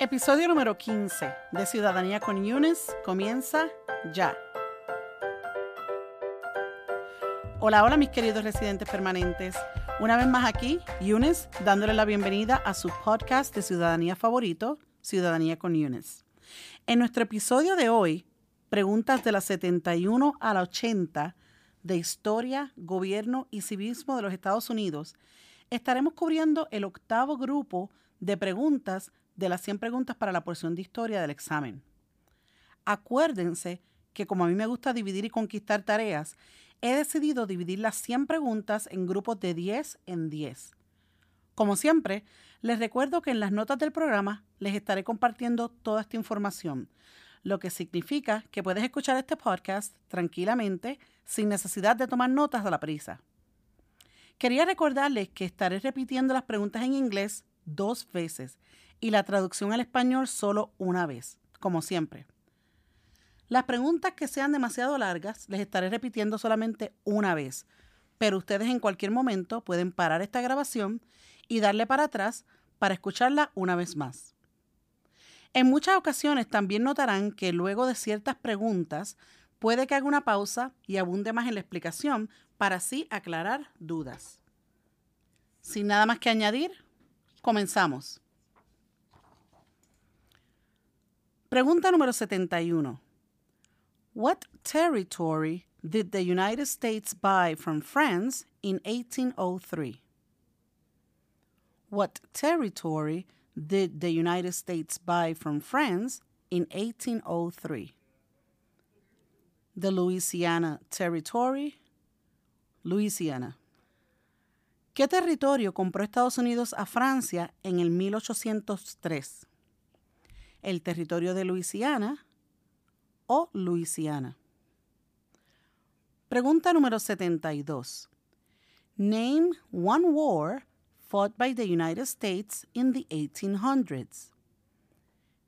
Episodio número 15 de Ciudadanía con Yunes comienza ya. Hola, hola mis queridos residentes permanentes. Una vez más aquí, Yunes, dándole la bienvenida a su podcast de ciudadanía favorito, Ciudadanía con Yunes. En nuestro episodio de hoy, preguntas de la 71 a la 80 de Historia, Gobierno y Civismo de los Estados Unidos, estaremos cubriendo el octavo grupo de preguntas de las 100 preguntas para la porción de historia del examen. Acuérdense que como a mí me gusta dividir y conquistar tareas, he decidido dividir las 100 preguntas en grupos de 10 en 10. Como siempre, les recuerdo que en las notas del programa les estaré compartiendo toda esta información, lo que significa que puedes escuchar este podcast tranquilamente sin necesidad de tomar notas a la prisa. Quería recordarles que estaré repitiendo las preguntas en inglés dos veces y la traducción al español solo una vez, como siempre. Las preguntas que sean demasiado largas les estaré repitiendo solamente una vez, pero ustedes en cualquier momento pueden parar esta grabación y darle para atrás para escucharla una vez más. En muchas ocasiones también notarán que luego de ciertas preguntas puede que haga una pausa y abunde más en la explicación para así aclarar dudas. Sin nada más que añadir, comenzamos. Pregunta número 71. What territory did the United States buy from France in 1803? What territory did the United States buy from France in 1803? The Louisiana Territory, Louisiana. ¿Qué territorio compró Estados Unidos a Francia en el 1803? El territorio de Luisiana o Luisiana. Pregunta número 72. Name one war fought by the United States in the 1800s.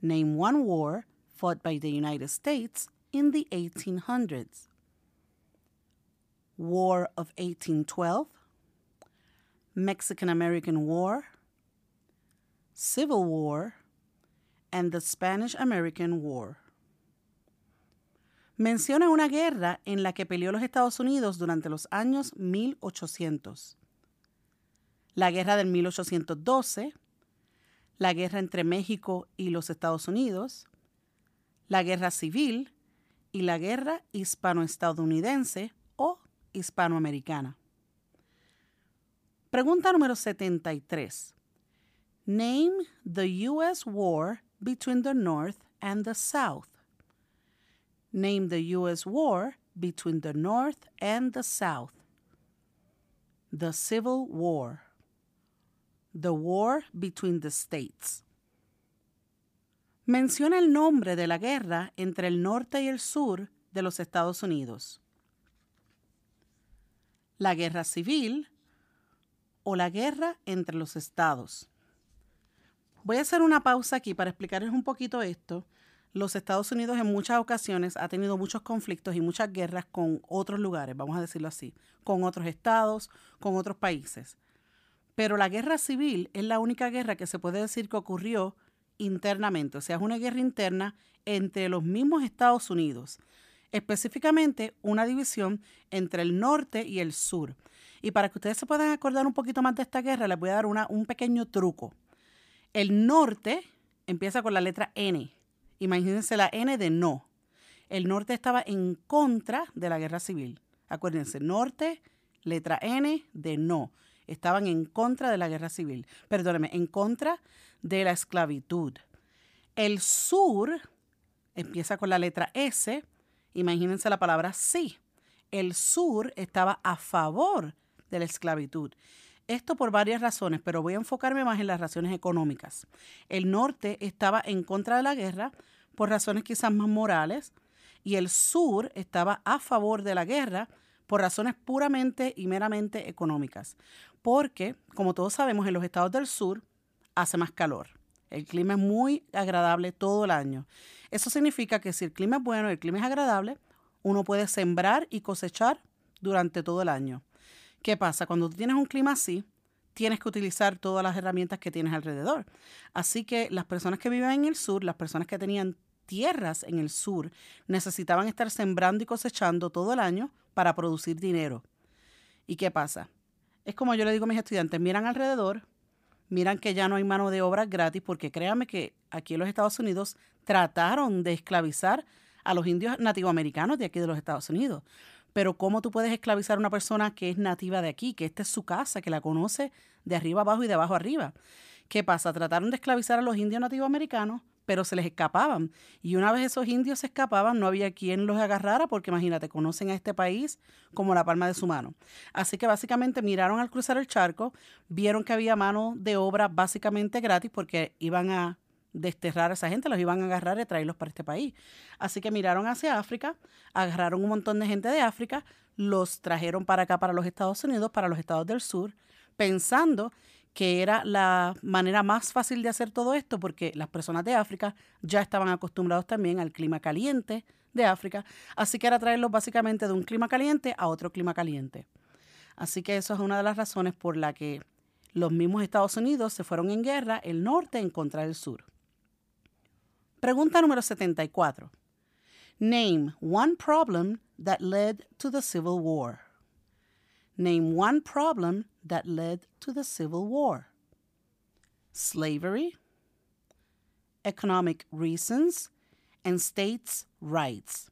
Name one war fought by the United States in the 1800s. War of 1812, Mexican American War, Civil War, and the Spanish American War. Menciona una guerra en la que peleó los Estados Unidos durante los años 1800. La guerra del 1812, la guerra entre México y los Estados Unidos, la guerra civil y la guerra hispano-estadounidense o hispanoamericana. Pregunta número 73. Name the U.S. war between the North and the South. Name the U.S. war between the North and the South. The Civil War. The War between the States. Menciona el nombre de la guerra entre el norte y el sur de los Estados Unidos. La guerra civil o la guerra entre los estados. Voy a hacer una pausa aquí para explicarles un poquito esto. Los Estados Unidos en muchas ocasiones ha tenido muchos conflictos y muchas guerras con otros lugares, vamos a decirlo así, con otros estados, con otros países. Pero la guerra civil es la única guerra que se puede decir que ocurrió internamente, o sea, es una guerra interna entre los mismos Estados Unidos, específicamente una división entre el norte y el sur. Y para que ustedes se puedan acordar un poquito más de esta guerra, les voy a dar una, un pequeño truco. El norte empieza con la letra N. Imagínense la N de no. El norte estaba en contra de la guerra civil. Acuérdense, norte, letra N de no. Estaban en contra de la guerra civil. Perdóneme, en contra de la esclavitud. El sur empieza con la letra S. Imagínense la palabra sí. El sur estaba a favor de la esclavitud. Esto por varias razones, pero voy a enfocarme más en las razones económicas. El norte estaba en contra de la guerra por razones quizás más morales y el sur estaba a favor de la guerra por razones puramente y meramente económicas. Porque, como todos sabemos, en los estados del sur hace más calor. El clima es muy agradable todo el año. Eso significa que si el clima es bueno, el clima es agradable, uno puede sembrar y cosechar durante todo el año. ¿Qué pasa? Cuando tú tienes un clima así, tienes que utilizar todas las herramientas que tienes alrededor. Así que las personas que viven en el sur, las personas que tenían tierras en el sur, necesitaban estar sembrando y cosechando todo el año para producir dinero. ¿Y qué pasa? Es como yo le digo a mis estudiantes, miran alrededor, miran que ya no hay mano de obra gratis, porque créanme que aquí en los Estados Unidos trataron de esclavizar a los indios nativoamericanos de aquí de los Estados Unidos. Pero ¿cómo tú puedes esclavizar a una persona que es nativa de aquí, que esta es su casa, que la conoce de arriba abajo y de abajo arriba? ¿Qué pasa? Trataron de esclavizar a los indios nativoamericanos, pero se les escapaban. Y una vez esos indios se escapaban, no había quien los agarrara, porque imagínate, conocen a este país como la palma de su mano. Así que básicamente miraron al cruzar el charco, vieron que había mano de obra básicamente gratis, porque iban a desterrar a esa gente, los iban a agarrar y traerlos para este país. Así que miraron hacia África, agarraron un montón de gente de África, los trajeron para acá, para los Estados Unidos, para los estados del sur, pensando que era la manera más fácil de hacer todo esto porque las personas de África ya estaban acostumbrados también al clima caliente de África, así que era traerlos básicamente de un clima caliente a otro clima caliente. Así que eso es una de las razones por la que los mismos Estados Unidos se fueron en guerra el norte en contra del sur. Pregunta número 74. Name one problem that led to the Civil War. Name one problem that led to the Civil War. Slavery, economic reasons, and states' rights.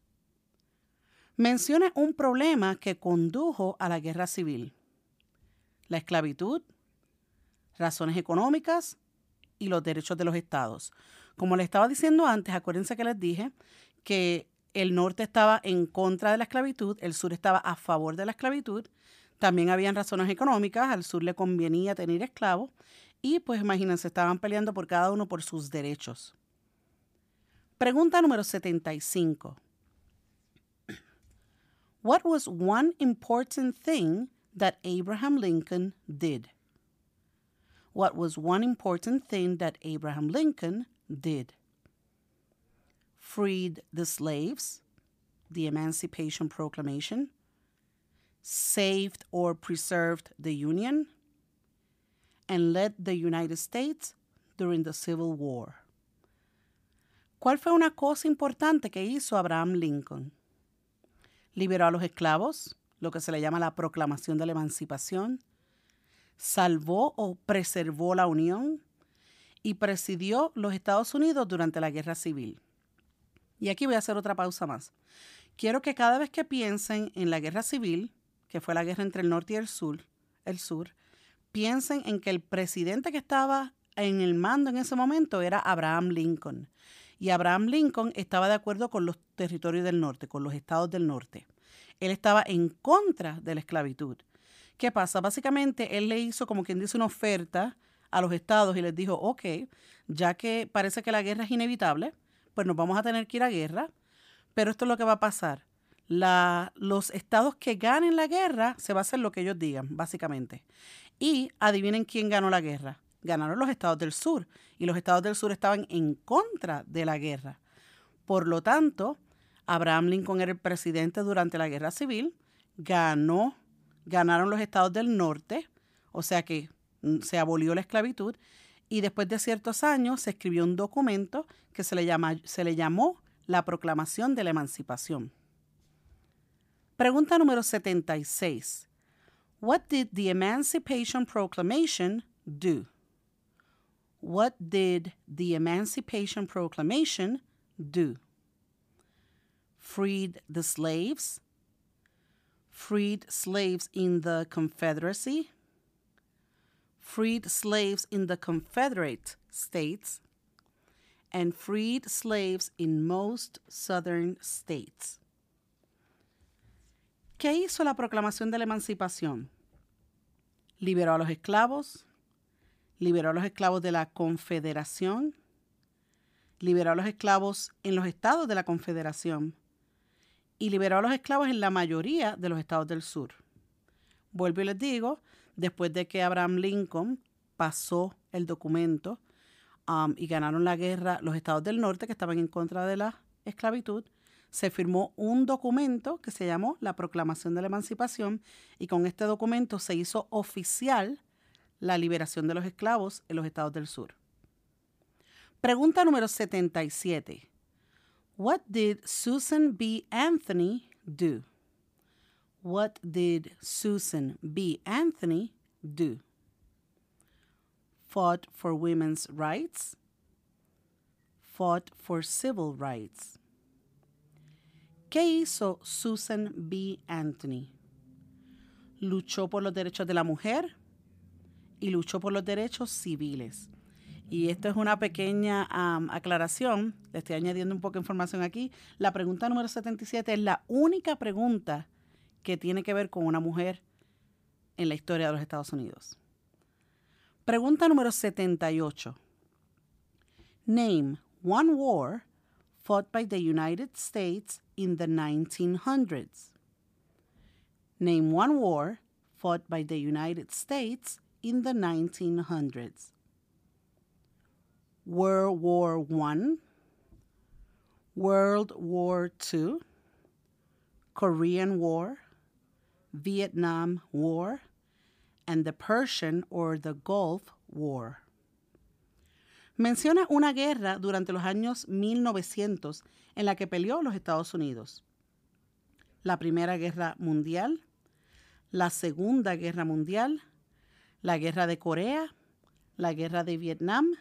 Mencione un problema que condujo a la guerra civil. La esclavitud, razones económicas y los derechos de los estados. Como les estaba diciendo antes, acuérdense que les dije que el norte estaba en contra de la esclavitud, el sur estaba a favor de la esclavitud, también habían razones económicas, al sur le convenía tener esclavos y pues imagínense, estaban peleando por cada uno por sus derechos. Pregunta número 75. What was one important thing that Abraham Lincoln did? What was one important thing that Abraham Lincoln did. Freed the slaves, the Emancipation Proclamation, saved or preserved the Union, and led the United States during the Civil War. ¿Cuál fue una cosa importante que hizo Abraham Lincoln? Liberó a los esclavos, lo que se le llama la proclamación de la emancipación, salvó o preservó la Unión, y presidió los Estados Unidos durante la Guerra Civil. Y aquí voy a hacer otra pausa más. Quiero que cada vez que piensen en la Guerra Civil, que fue la guerra entre el norte y el sur, el sur, piensen en que el presidente que estaba en el mando en ese momento era Abraham Lincoln. Y Abraham Lincoln estaba de acuerdo con los territorios del norte, con los estados del norte. Él estaba en contra de la esclavitud. ¿Qué pasa? Básicamente él le hizo como quien dice una oferta a los estados y les dijo, ok, ya que parece que la guerra es inevitable, pues nos vamos a tener que ir a guerra, pero esto es lo que va a pasar. Los estados que ganen la guerra se va a hacer lo que ellos digan, básicamente. Y adivinen quién ganó la guerra. Ganaron los estados del sur y los estados del sur estaban en contra de la guerra. Por lo tanto, Abraham Lincoln era el presidente durante la guerra civil, ganó, ganaron los estados del norte, o sea que Mm, se abolió la esclavitud y después de ciertos años se escribió un documento que se le, se le llamó la Proclamación de la Emancipación. Pregunta número 76. What did the Emancipation Proclamation do? What did the Emancipation Proclamation do? Freed the slaves, freed slaves in the Confederacy, freed slaves in the Confederate States, and freed slaves in most southern states. ¿Qué hizo la proclamación de la emancipación? Liberó a los esclavos, liberó a los esclavos de la Confederación, liberó a los esclavos en los estados de la Confederación y liberó a los esclavos en la mayoría de los estados del sur. Vuelvo y les digo, después de que Abraham Lincoln pasó el documento um, y ganaron la guerra los estados del norte que estaban en contra de la esclavitud, se firmó un documento que se llamó la Proclamación de la Emancipación y con este documento se hizo oficial la liberación de los esclavos en los estados del sur. Pregunta número 77. What did Susan B. Anthony do? What did Susan B. Anthony do? Fought for women's rights. Fought for civil rights. ¿Qué hizo Susan B. Anthony? Luchó por los derechos de la mujer y luchó por los derechos civiles. Y esto es una pequeña aclaración, le estoy añadiendo un poco de información aquí. La pregunta número 77 es la única pregunta que tiene que ver con una mujer en la historia de los Estados Unidos. Pregunta número 78. Name one war fought by the United States in the 1900s. Name one war fought by the United States in the 1900s. World War I, World War II, Korean War, Vietnam War, and the Persian or the Gulf War. Menciona una guerra durante los años 1900 en la que peleó los Estados Unidos. La Primera Guerra Mundial, la Segunda Guerra Mundial, la Guerra de Corea, la Guerra de Vietnam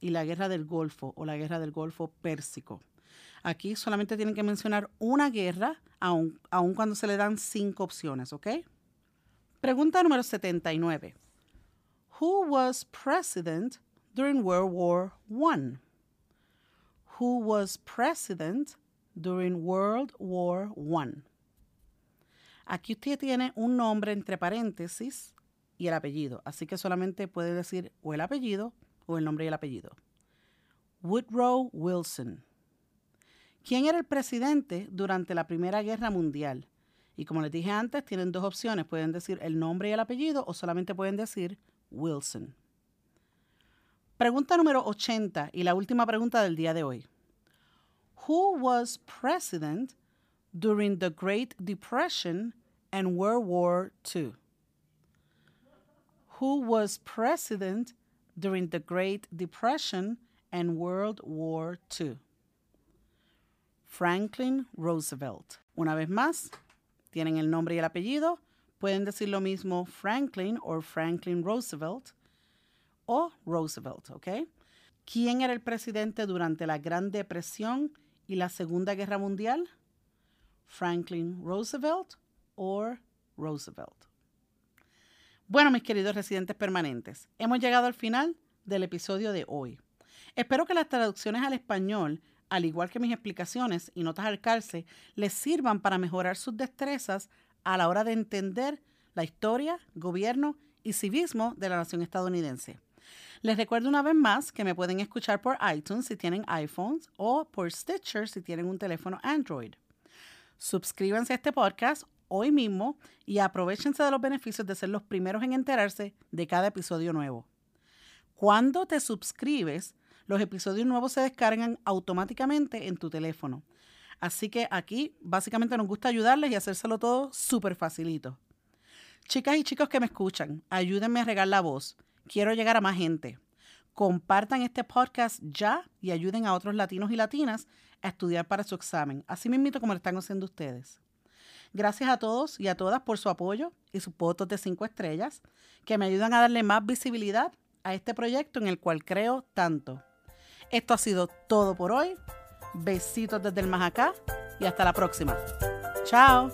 y la Guerra del Golfo o la Guerra del Golfo Pérsico. Aquí solamente tienen que mencionar una guerra, aun, aun cuando se le dan cinco opciones, ¿ok? Pregunta número 79. Who was president during World War I? Who was president during World War I? Aquí usted tiene un nombre entre paréntesis y el apellido, así que solamente puede decir o el apellido o el nombre y el apellido. Woodrow Wilson. ¿Quién era el presidente durante la Primera Guerra Mundial? Y como les dije antes, tienen dos opciones. Pueden decir el nombre y el apellido o solamente pueden decir Wilson. Pregunta número 80 y la última pregunta del día de hoy. Who was president during the Great Depression and World War II? Who was president during the Great Depression and World War II? Franklin Roosevelt. Una vez más, tienen el nombre y el apellido. Pueden decir lo mismo Franklin o Franklin Roosevelt o Roosevelt, ¿ok? ¿Quién era el presidente durante la Gran Depresión y la Segunda Guerra Mundial? Franklin Roosevelt o Roosevelt. Bueno, mis queridos residentes permanentes, hemos llegado al final del episodio de hoy. Espero que las traducciones al español, al igual que mis explicaciones y notas al calce, les sirvan para mejorar sus destrezas a la hora de entender la historia, gobierno y civismo de la nación estadounidense. Les recuerdo una vez más que me pueden escuchar por iTunes si tienen iPhones o por Stitcher si tienen un teléfono Android. Suscríbanse a este podcast hoy mismo y aprovechense de los beneficios de ser los primeros en enterarse de cada episodio nuevo. Cuando te suscribes, los episodios nuevos se descargan automáticamente en tu teléfono. Así que aquí básicamente nos gusta ayudarles y hacérselo todo súper facilito. Chicas y chicos que me escuchan, ayúdenme a regar la voz. Quiero llegar a más gente. Compartan este podcast ya y ayuden a otros latinos y latinas a estudiar para su examen, así mismo como lo están haciendo ustedes. Gracias a todos y a todas por su apoyo y sus votos de cinco estrellas, que me ayudan a darle más visibilidad a este proyecto en el cual creo tanto. Esto ha sido todo por hoy. Besitos desde el más acá y hasta la próxima. Chao.